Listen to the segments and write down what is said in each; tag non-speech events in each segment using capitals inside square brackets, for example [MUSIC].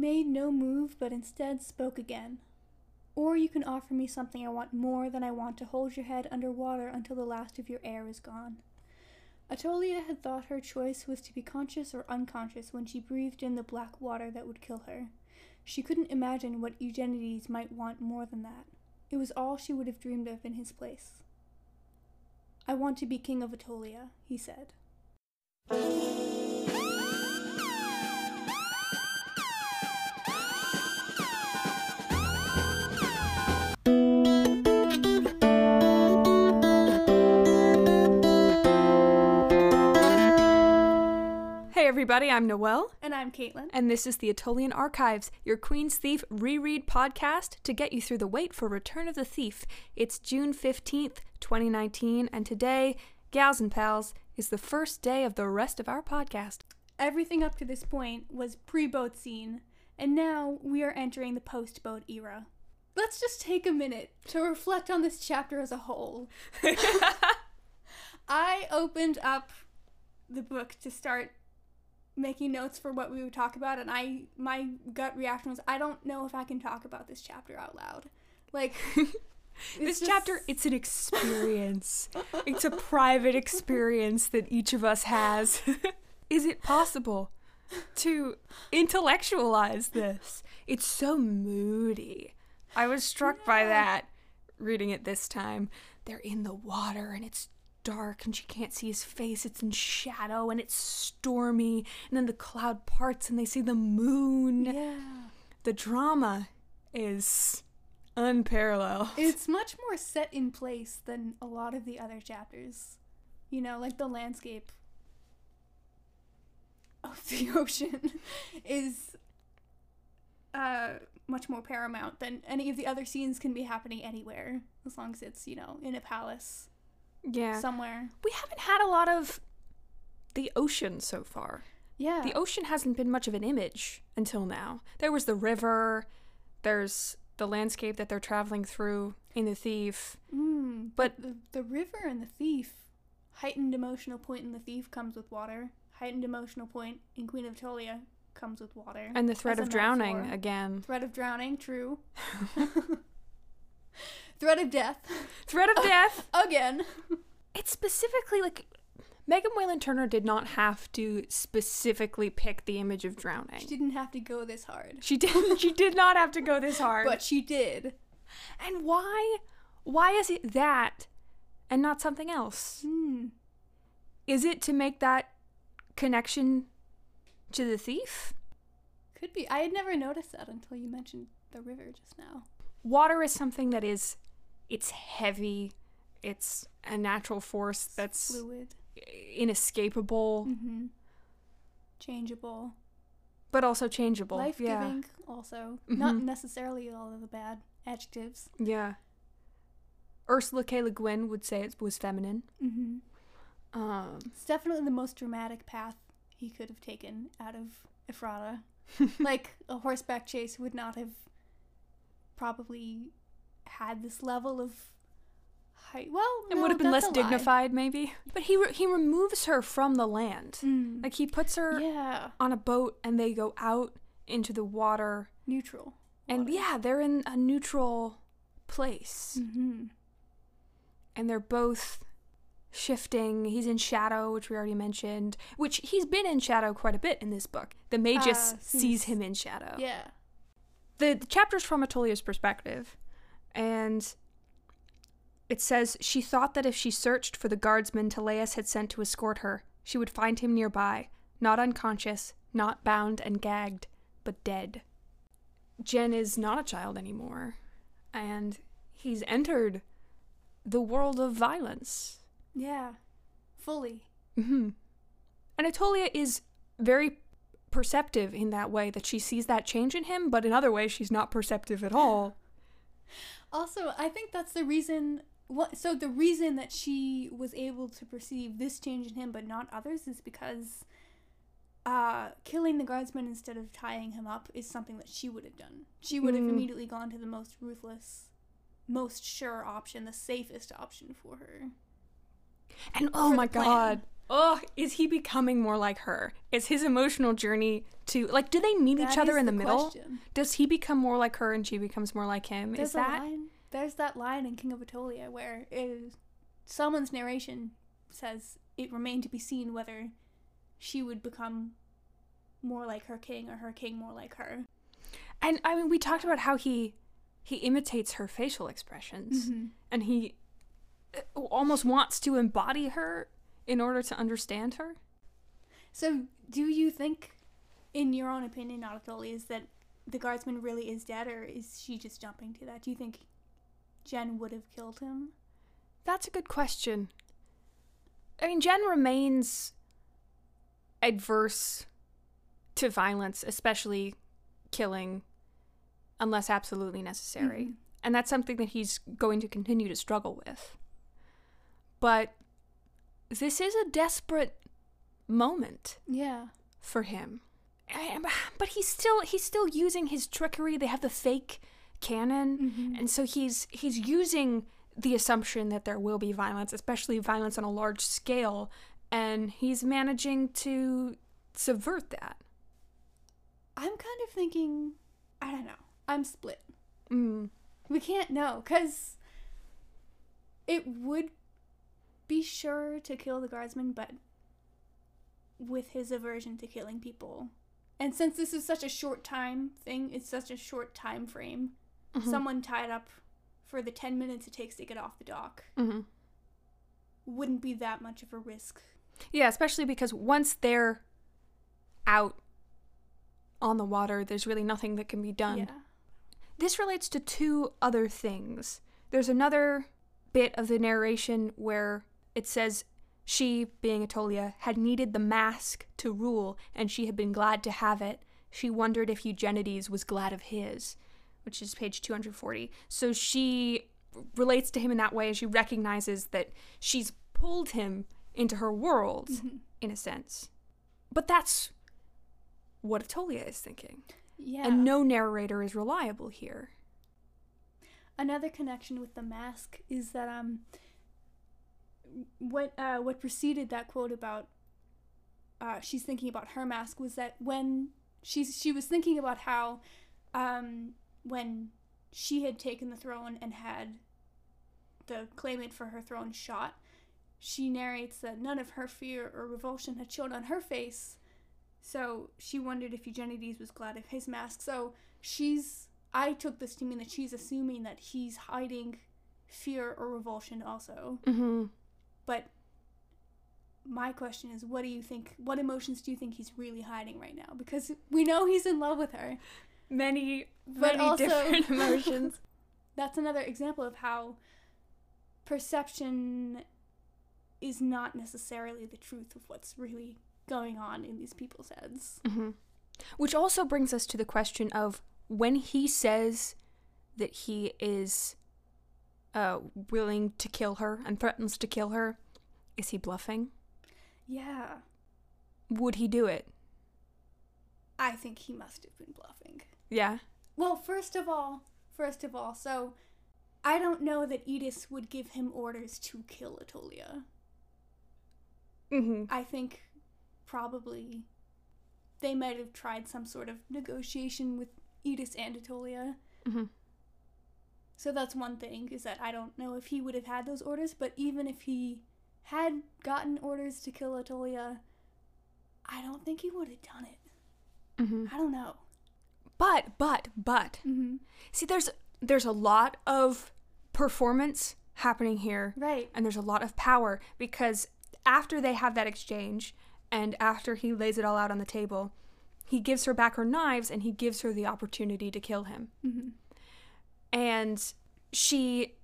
made no move, but instead spoke again. Or you can offer me something I want more than I want to hold your head under water until the last of your air is gone. Attolia had thought her choice was to be conscious or unconscious when she breathed in the black water that would kill her. She couldn't imagine what Eugenides might want more than that. It was all she would have dreamed of in his place. I want to be king of Attolia, he said. Everybody, I'm Noelle, And I'm Caitlin. and this is the Attolian Archives, your Queen's Thief reread podcast to get you through the wait for Return of the Thief. It's June 15th, 2019, and today, gals and pals, is the first day of the rest of our podcast. Everything up to this point was pre boat scene, and now we are entering the post boat era. Let's just take a minute to reflect on this chapter as a whole. [LAUGHS] [LAUGHS] I opened up the book to start making notes for what we would talk about and I my gut reaction was I don't know if I can talk about this chapter out loud. Like [LAUGHS] This just- chapter, it's an experience. it's a private experience that each of us has. [LAUGHS] Is it possible to intellectualize this? It's so moody. I was struck by that reading it this time. They're in the water and it's dark and she can't see his face. It's in shadow and it's stormy. And then the cloud parts and they see the moon. Yeah. The drama is unparalleled. It's much more set in place than a lot of the other chapters. You know, like the landscape of the [LAUGHS] ocean is uh much more paramount than any of the other scenes can be happening anywhere as long as it's, you know, in a palace yeah. somewhere. we haven't had a lot of the ocean so far. Yeah. The ocean hasn't been much of an image until now. There was the river, there's the landscape that they're traveling through in The Thief. Mm, But- the the river and the thief heightened emotional point in the thief comes with water. Heightened emotional point in Queen of Attolia comes with water. And the threat of drowning metaphor. again. Threat of drowning, true. [LAUGHS] [LAUGHS] Threat of death, Threat of [LAUGHS] death! again. It's specifically like Megan Whalen Turner did not have to specifically pick the image of drowning. She didn't have to go this hard, She didn't [LAUGHS] she did not have to go this hard. but she did. and why why is it that and not something else? Hmm. Is it to make that connection to the thief? Could be. I had never noticed that until you mentioned the river just now. Water is something that is it's heavy. It's a natural force that's Fluid. inescapable, Mm-hmm. Changeable. but also changeable. Life yeah. giving, also. Not Mhm. necessarily all of the bad adjectives. Yeah. Ursula K. Le Guin would say it was feminine. Mm-hmm. Um, It's definitely the most dramatic path he could have taken out of Ephrata. [LAUGHS] like, a horseback chase would not have probably had this level of height. Well, and no, would have been less dignified, maybe. But he re- he removes her from the land. Mm. Like he puts her yeah, on a boat, and they go out into the water, neutral. and yeah, they're in a neutral place, Mm-hmm. and they're both shifting. He's in shadow, which we already mentioned. Which he's been in shadow quite a bit in this book. The Magus Uh, sees him in shadow. Yeah. the, the chapter's from Attolia's perspective, and it says she thought that if she searched for the guardsman Teleus had sent to escort her, she would find him nearby, not unconscious, not bound and gagged, but dead. Gen is not a child anymore, and he's entered the world of violence. Yeah. Fully. hmm And Attolia is very perceptive in that way that she sees that change in him, but in other ways she's not perceptive at all. Also, I think that's the reason. What? So the reason that she was able to perceive this change in him, but not others, is because uh, killing the guardsman instead of tying him up is something that she would have done. She would have Mm. immediately gone to the most ruthless, most sure option, the safest option for her. And oh my god, oh, is he becoming more like her? Is his emotional journey to like do they meet That each other in the, the middle? Does he become more like her and she becomes more like him? There's is that line. There's that line in King of Attolia where it, someone's narration says it remained to be seen whether she would become more like her king or her king more like her. And I mean we talked about how he he imitates her facial expressions Mm-hmm. and he uh, almost wants to embody her in order to understand her. So, do you think, in your own opinion, not Attolia's, that the guardsman really is dead, or is she just jumping to that? Do you think Gen would have killed him? That's a good question. I mean, Gen remains adverse to violence, especially killing, unless absolutely necessary. Mhm. And that's something that he's going to continue to struggle with. But this is a desperate moment Yeah. for him. But he's still he's still using his trickery. They have the fake cannon, Mhm. and so he's he's using the assumption that there will be violence, especially violence on a large scale, and he's managing to subvert that. I'm kind of thinking, I don't know. I'm split. Mm. We can't know, because it would be sure to kill the guardsman, but with his aversion to killing people. And since this is such a short time thing, it's such a short time frame, Mhm. someone tied up for the 10 minutes it takes to get off the dock Mhm. wouldn't be that much of a risk. Yeah, especially because once they're out on the water, there's really nothing that can be done. Yeah. This relates to two other things. There's another bit of the narration where it says she, being Attolia, had needed the mask to rule, and she had been glad to have it. She wondered if Eugenides was glad of his, which is page 240. So she relates to him in that way, and she recognizes that she's pulled him into her world, Mhm. in a sense. But that's what Attolia is thinking. Yeah. And no narrator is reliable here. Another connection with the mask is that um what uh what preceded that quote about uh she's thinking about her mask was that when she's she was thinking about how um when she had taken the throne and had the claimant for her throne shot she narrates that none of her fear or revulsion had shown on her face so she wondered if Eugenides was glad of his mask so she's I took this to mean that she's assuming that he's hiding fear or revulsion also. Mm-hmm. But my question is, what do you think? What emotions do you think he's really hiding right now? Because we know he's in love with her. Many, But many also- different [LAUGHS] emotions. [LAUGHS] That's another example of how perception is not necessarily the truth of what's really going on in these people's heads. hmm Which also brings us to the question of when he says that he is uh, willing to kill her and threatens to kill her, is he bluffing? Yeah, Would he do it? I think he must have been bluffing. Yeah. Well, first of all, first of all, so I don't know that Eddis would give him orders to kill Attolia. Mm-hmm. I think probably they might have tried some sort of negotiation with Eddis and Attolia. Mm-hmm. So that's one thing, is that I don't know if he would have had those orders, but even if he had gotten orders to kill Attolia, I don't think he would have done it. Mm-hmm. I don't know. But, but, but, Mm-hmm. see, there's there's a lot of performance happening here Right. and there's a lot of power because after they have that exchange and after he lays it all out on the table, he gives her back her knives and he gives her the opportunity to kill him. Mm-hmm. And she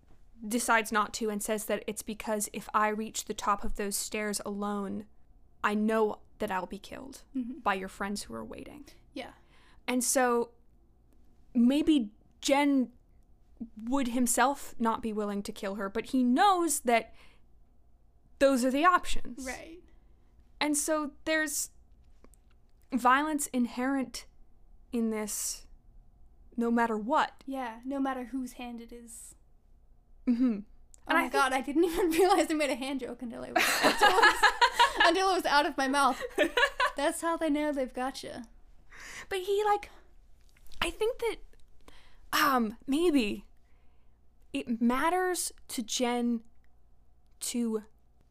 decides not to and says that it's because if I reach the top of those stairs alone, I know that I'll be killed Mm-hmm. by your friends who are waiting. Yeah. And so maybe Gen would himself not be willing to kill her, but he knows that those are the options. Right. And so there's violence inherent in this no matter what. Yeah, no matter whose hand it is. Mm hmm Oh my god, I didn't [LAUGHS] even realize I made a hand joke until, I was, until, it was, [LAUGHS] until it was out of my mouth. [LAUGHS] That's how they know they've got you. But he like I think that um maybe it matters to Gen to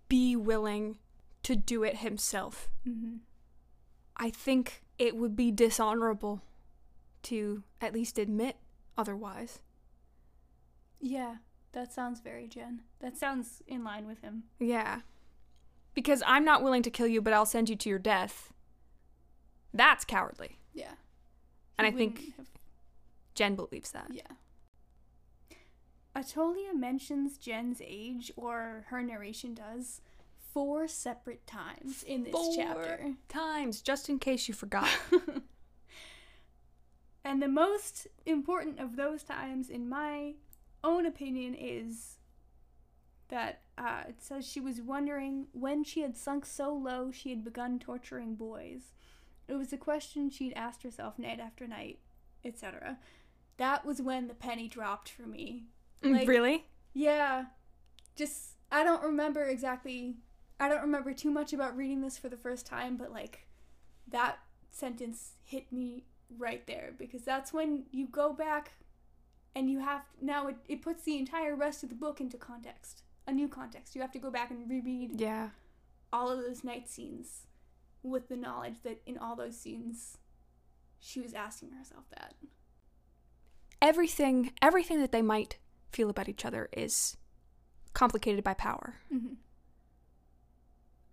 be willing to do it himself. Mm-hmm. I think it would be dishonorable to at least admit otherwise. Yeah, that sounds very Gen. That sounds in line with him. Yeah. Because I'm not willing to kill you, but I'll send you to your death. That's cowardly. Yeah. And I think have- Gen believes that. Yeah. Attolia mentions Gen's age, or her narration does, four separate times in this Four chapter. times, just in case you forgot. [LAUGHS] And the most important of those times, in my own opinion, is that uh, it says she was wondering when she had sunk so low she had begun torturing boys. It was a question she'd asked herself night after night, etc. That was when the penny dropped for me. Mm, like- really? Yeah. Just I don't remember exactly I don't remember too much about reading this for the first time, but like that sentence hit me right there because that's when you go back and you have now it, it puts the entire rest of the book into context. A new context. You have to go back and reread Yeah. all of those night scenes with the knowledge that in all those scenes she was asking herself that. Everything everything that they might feel about each other is complicated by power. Mm-hmm.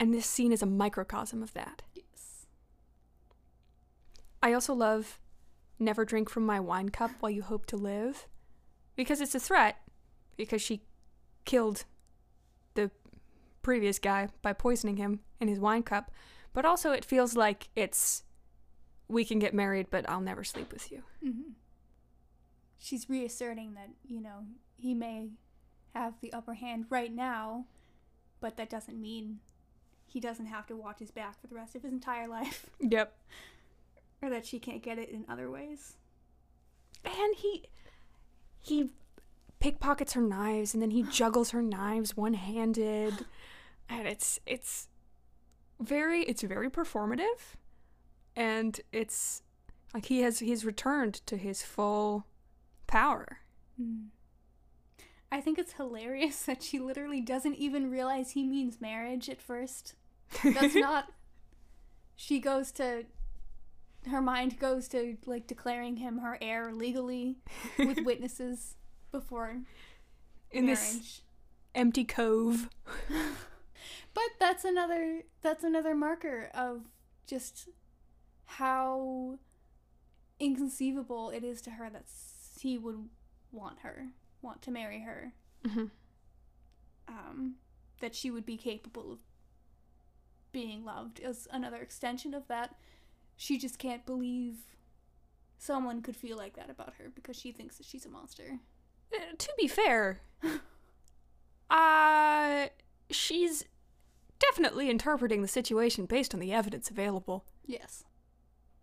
And this scene is a microcosm of that. Yes. I also love never drink from my wine cup while you hope to live because it's a threat because she killed the previous guy by poisoning him in his wine cup but also it feels like it's we can get married but I'll never sleep with you. hmm She's reasserting that, you know, he may have the upper hand right now, but that doesn't mean he doesn't have to watch his back for the rest of his entire life, Yep. [LAUGHS] or that she can't get it in other ways. And he he pickpockets her knives and then he [GASPS] juggles her knives one-handed and it's it's very it's very performative and it's like he has he's returned to his full power. Hmm. I think it's hilarious [LAUGHS] that she literally doesn't even realize he means marriage at first. That's [LAUGHS] not. She goes to. Her mind goes to, like, declaring him her heir legally with [LAUGHS] witnesses before in marriage. this empty cove. But that's another that's another marker of just how inconceivable it is to her that he would want her, want to marry her. Mhm. Um, that she would be capable of being loved is another extension of that. She just can't believe someone could feel like that about her because she thinks that she's a monster. Uh, to be fair, [LAUGHS] uh she's definitely interpreting the situation based on the evidence available. Yes.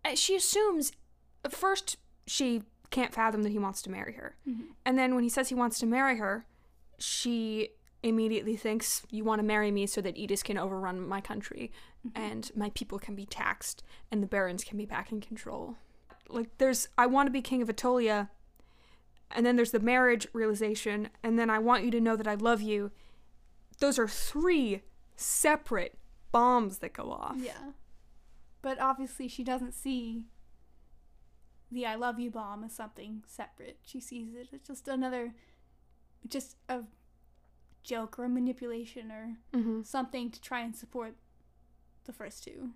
Uh, She assumes first she can't fathom that he wants to marry her. Mhm. And then when he says he wants to marry her, she immediately thinks, You want to marry me so that Eddis can overrun my country and my people can be taxed and the barons can be back in control. Like, there's, I want to be king of Attolia, and then there's the marriage realization, and then I want you to know that I love you. Those are three separate bombs that go off. Yeah. But obviously, she doesn't see the I love you bomb as something separate. She sees it as just another, just a joke or a manipulation or hmm something to try and support the first two.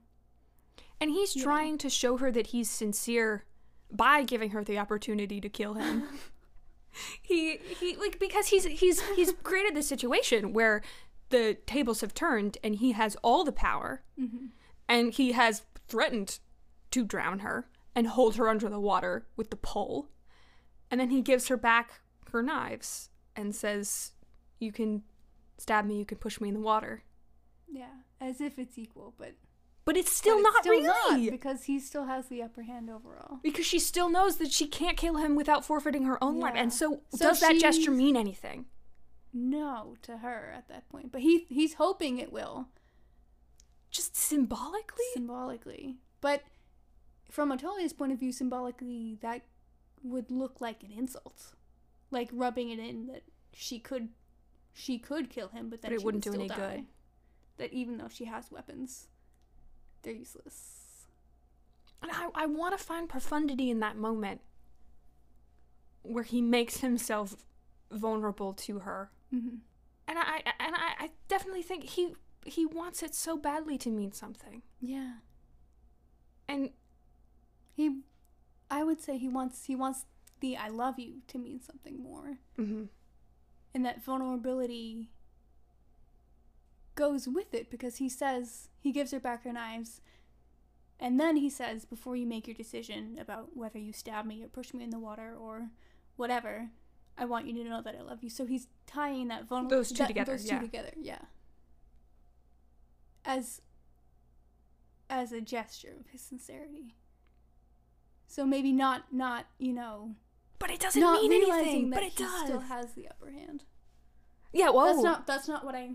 And he's Yeah. trying to show her that he's sincere by giving her the opportunity to kill him. [LAUGHS] he he like because he's he's he's created this situation where the tables have turned and he has all the power Mm-hmm. and he has threatened to drown her and hold her under the water with the pole. And then he gives her back her knives and says, "You can stab me, you can push me in the water." Yeah, as if it's equal, but But it's still but it's not still really. not, because he still has the upper hand overall. because she still knows that she can't kill him without forfeiting her own life. And so, So does that gesture mean anything? no to her at that point. But he he's hoping it will Just symbolically? symbolically. But from Attolia's point of view, symbolically, that would look like an insult, like rubbing it in that she could, she could kill him, but then But it wouldn't would do any die. good. That even though she has weapons, they're useless. And I, I want to find profundity in that moment where he makes himself vulnerable to her. Mm-hmm. And I and I, I definitely think he he wants it so badly to mean something. Yeah, And he, I would say he wants he wants the "I love you" to mean something more. mhm. and that vulnerability goes with it because he says he gives her back her knives and then he says before you make your decision about whether you stab me or push me in the water or whatever i want you to know that i love you so he's tying that vulnerability Those two together, those yeah. two together yeah as as a gesture of his sincerity so maybe not not you know but it doesn't mean anything. that But it does. still has the upper hand yeah. Whoa. that's not that's not what I.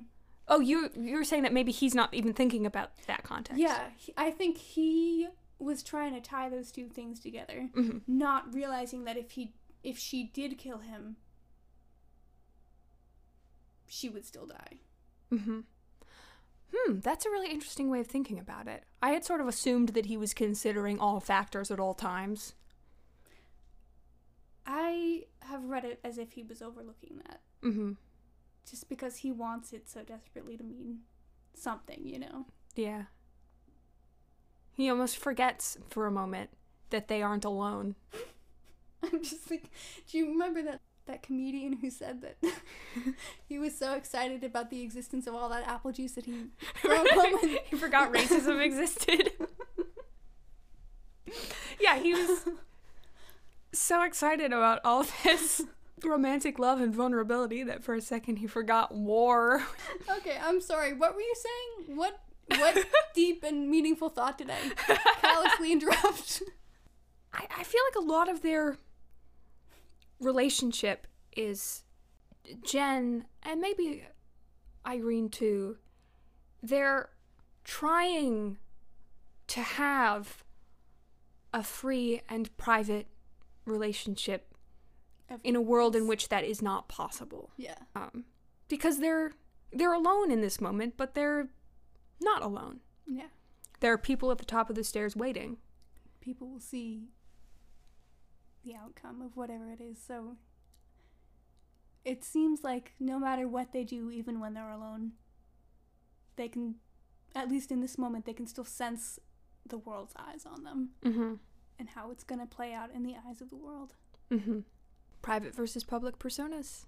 oh, you you were saying that maybe he's not even thinking about that context. Yeah, he, I think he was trying to tie those two things together, hmm not realizing that if he if she did kill him, she would still die. hmm Hmm. That's a really interesting way of thinking about it. I had sort of assumed that he was considering all factors at all times. I have read it as if he was overlooking that, hmm just because he wants it so desperately to mean something, you know. Yeah. He almost forgets for a moment that they aren't alone. [LAUGHS] I'm just like, do you remember that that comedian who said that [LAUGHS] he was so excited about the existence of all that apple juice that he [LAUGHS] broke home and he forgot racism existed. yeah, he was so excited about all this romantic love and vulnerability that for a second he forgot war. [LAUGHS] Okay, I'm sorry. What were you saying? What what [LAUGHS] deep and meaningful thought did I callously interrupt? [LAUGHS] I, I feel like a lot of their relationship is Gen and maybe Irene too. They're trying to have a free and private relationship in a world in which that is not possible. Yeah. Um, because they're they're alone in this moment, but they're not alone. Yeah. There are people at the top of the stairs waiting. People will see the outcome of whatever it is. So it seems like no matter what they do, even when they're alone, they can, at least in this moment, they can still sense the world's eyes on them Mm-hmm. and how it's going to play out in the eyes of the world. Mm-hmm. Private versus public personas.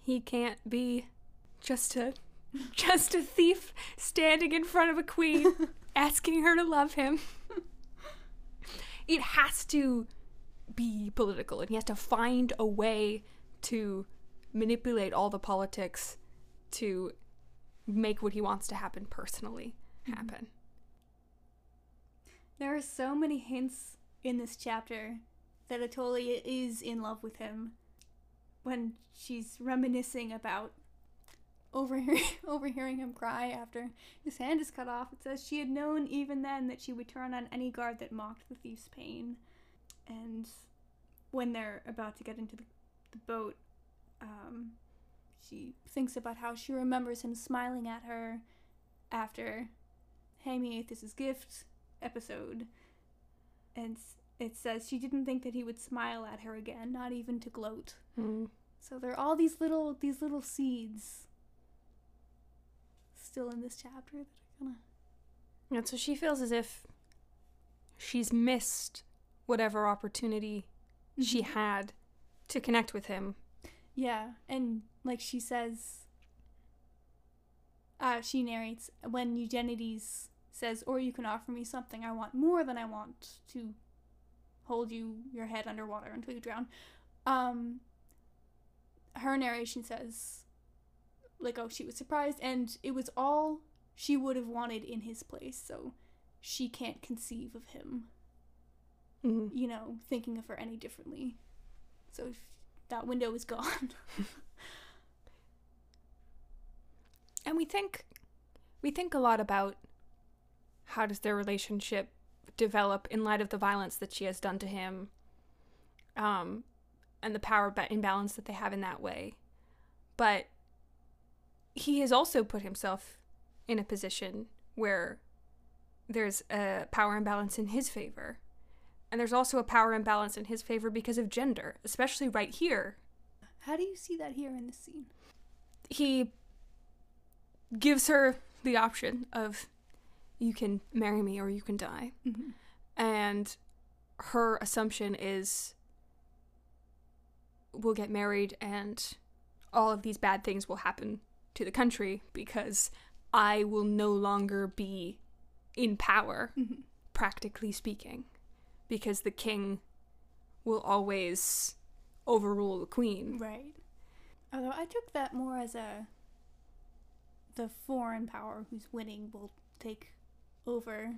He can't be just a [LAUGHS] just a thief standing in front of a queen [LAUGHS] asking her to love him. It has to be political and he has to find a way to manipulate all the politics to make what he wants to happen personally mm-hmm. happen. There are so many hints in this chapter that Attolia is in love with him when she's reminiscing about overhearing, [LAUGHS] overhearing him cry after his hand is cut off. It says she had known even then that she would turn on any guard that mocked the thief's pain. And when they're about to get into the, the boat, um, she thinks about how she remembers him smiling at her after Is Gift episode. And it says she didn't think that he would smile at her again, not even to gloat. Mm. So there are all these little these little seeds still in this chapter that are gonna And so she feels as if she's missed whatever opportunity she Mhm. had to connect with him. Yeah, and like she says, uh, she narrates when Eugenides says, "Or you can offer me something I want more than I want to hold you your head underwater until you drown." Um, her narration says, like, "Oh, she was surprised, and it was all she would have wanted in his place, so she can't conceive of him." Mm. you know, thinking of her any differently. So that window is [LAUGHS] gone. and we think we think a lot about how does their relationship develop in light of the violence that she has done to him um and the power imbalance that they have in that way. But he has also put himself in a position where there's a power imbalance in his favor. And there's also a power imbalance in his favor because of gender especially right here. How do you see that here in this scene? he gives her the option of you can marry me or you can die. Mm-hmm. And her assumption is we'll get married and all of these bad things will happen to the country because I will no longer be in power, Mm-hmm. practically speaking, because the king will always overrule the queen. Right. Although I took that more as a the foreign power who's winning will take over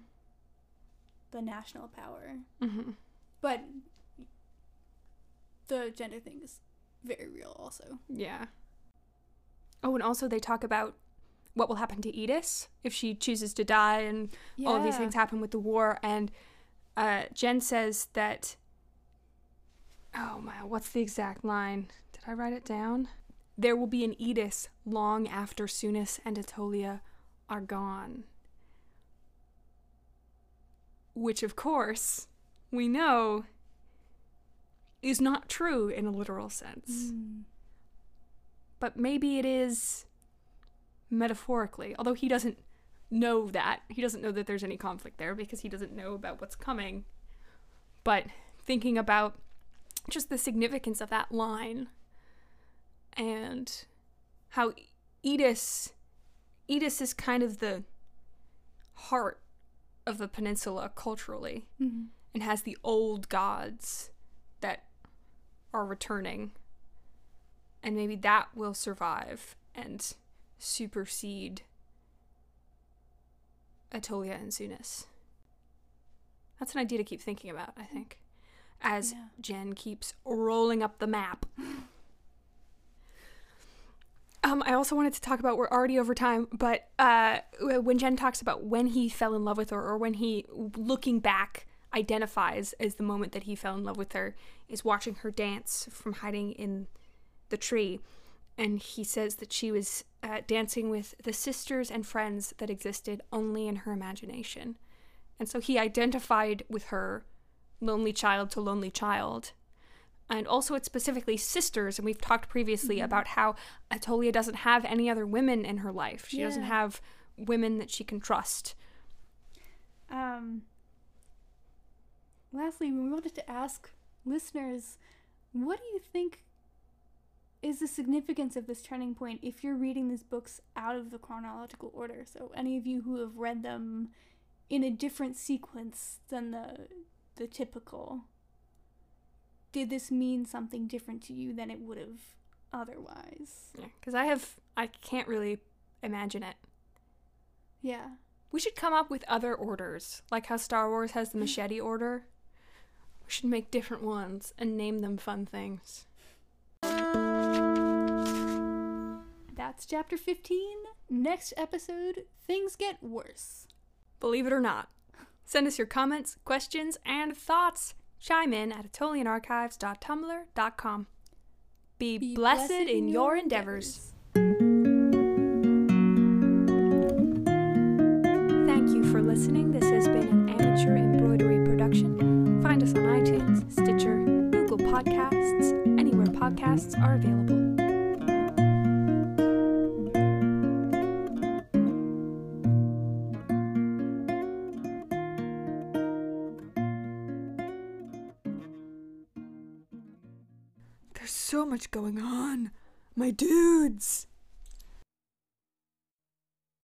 the national power. Mm-hmm. But the gender thing is very real also. Yeah. Oh, and also they talk about what will happen to Eddis if she chooses to die, and all these things happen with the war. And uh, Gen says that. Oh my, what's the exact line? Did I write it down? There will be an Eddis long after Sounis and Attolia are gone. Which, of course, we know is not true in a literal sense Mm. but maybe it is metaphorically. Although he doesn't know that. He doesn't know that there's any conflict there because he doesn't know about what's coming. But thinking about just the significance of that line and how Eddis Eddis is kind of the heart of the peninsula culturally Mhm. and has the old gods that are returning. And maybe that will survive and supersede Attolia and Sounis. That's an idea to keep thinking about, I think, as Yeah. Gen keeps rolling up the map. [LAUGHS] Um, I also wanted to talk about we're already over time, but uh, when Gen talks about when he fell in love with her, or when he, looking back, identifies as the moment that he fell in love with her, is watching her dance from hiding in the tree, and he says that she was uh, dancing with the sisters and friends that existed only in her imagination, and so he identified with her, lonely child to lonely child, and also it's specifically sisters and we've talked previously about how attolia doesn't have any other women in her life. She doesn't have women that she can trust. Um, lastly, we wanted to ask listeners, what do you think is the significance of this turning point if you're reading these books out of the chronological order? So, any of you who have read them in a different sequence than the the typical, did this mean something different to you than it would have otherwise? because i have i can't really imagine it Yeah. we should come up with other orders like how star wars has the [LAUGHS] machete order we should make different ones and name them fun things That's chapter 15. Next episode, things get worse. believe it or not send us your comments questions and thoughts chime in at atolianarchives.tumblr.com be, Be blessed, in your endeavors. Thank you for listening. This has been an amateur embroidery production. Find us on iTunes, Stitcher, Google Podcasts, anywhere podcasts are available. Much going on. My dudes.